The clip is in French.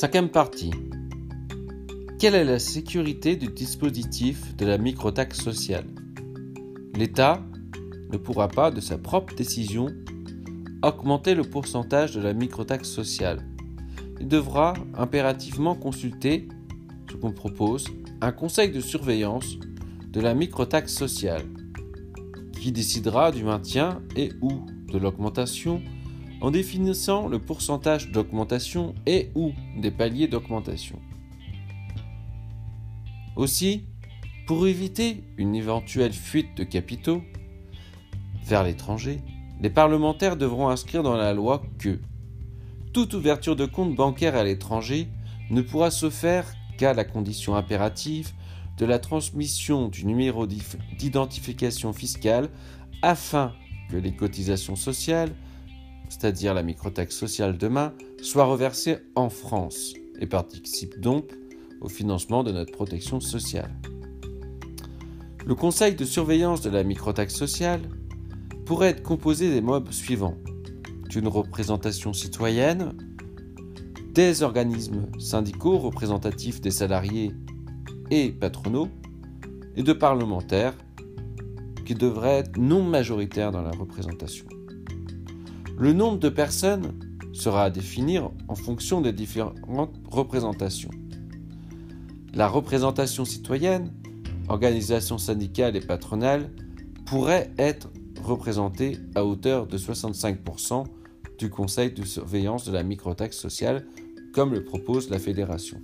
Cinquième partie. Quelle est la sécurité du dispositif de la microtaxe sociale? L'État ne pourra pas, de sa propre décision, augmenter le pourcentage de la microtaxe sociale. Il devra impérativement consulter, ce qu'on propose, un conseil de surveillance de la microtaxe sociale, qui décidera du maintien et ou de l'augmentation en définissant le pourcentage d'augmentation et ou des paliers d'augmentation. Aussi, pour éviter une éventuelle fuite de capitaux vers l'étranger, les parlementaires devront inscrire dans la loi que toute ouverture de compte bancaire à l'étranger ne pourra se faire qu'à la condition impérative de la transmission du numéro d'identification fiscale afin que les cotisations sociales, c'est-à-dire la microtaxe sociale demain, soient reversées en France et participent donc au financement de notre protection sociale. Le conseil de surveillance de la microtaxe sociale pourrait être composé des mobs suivants d'une représentation citoyenne, des organismes syndicaux représentatifs des salariés et patronaux, et de parlementaires qui devraient être non majoritaires dans la représentation. Le nombre de personnes sera à définir en fonction des différentes représentations. La représentation citoyenne, organisation syndicale et patronale pourrait être représentée à hauteur de 65% du conseil de surveillance de la microtaxe sociale, comme le propose la fédération.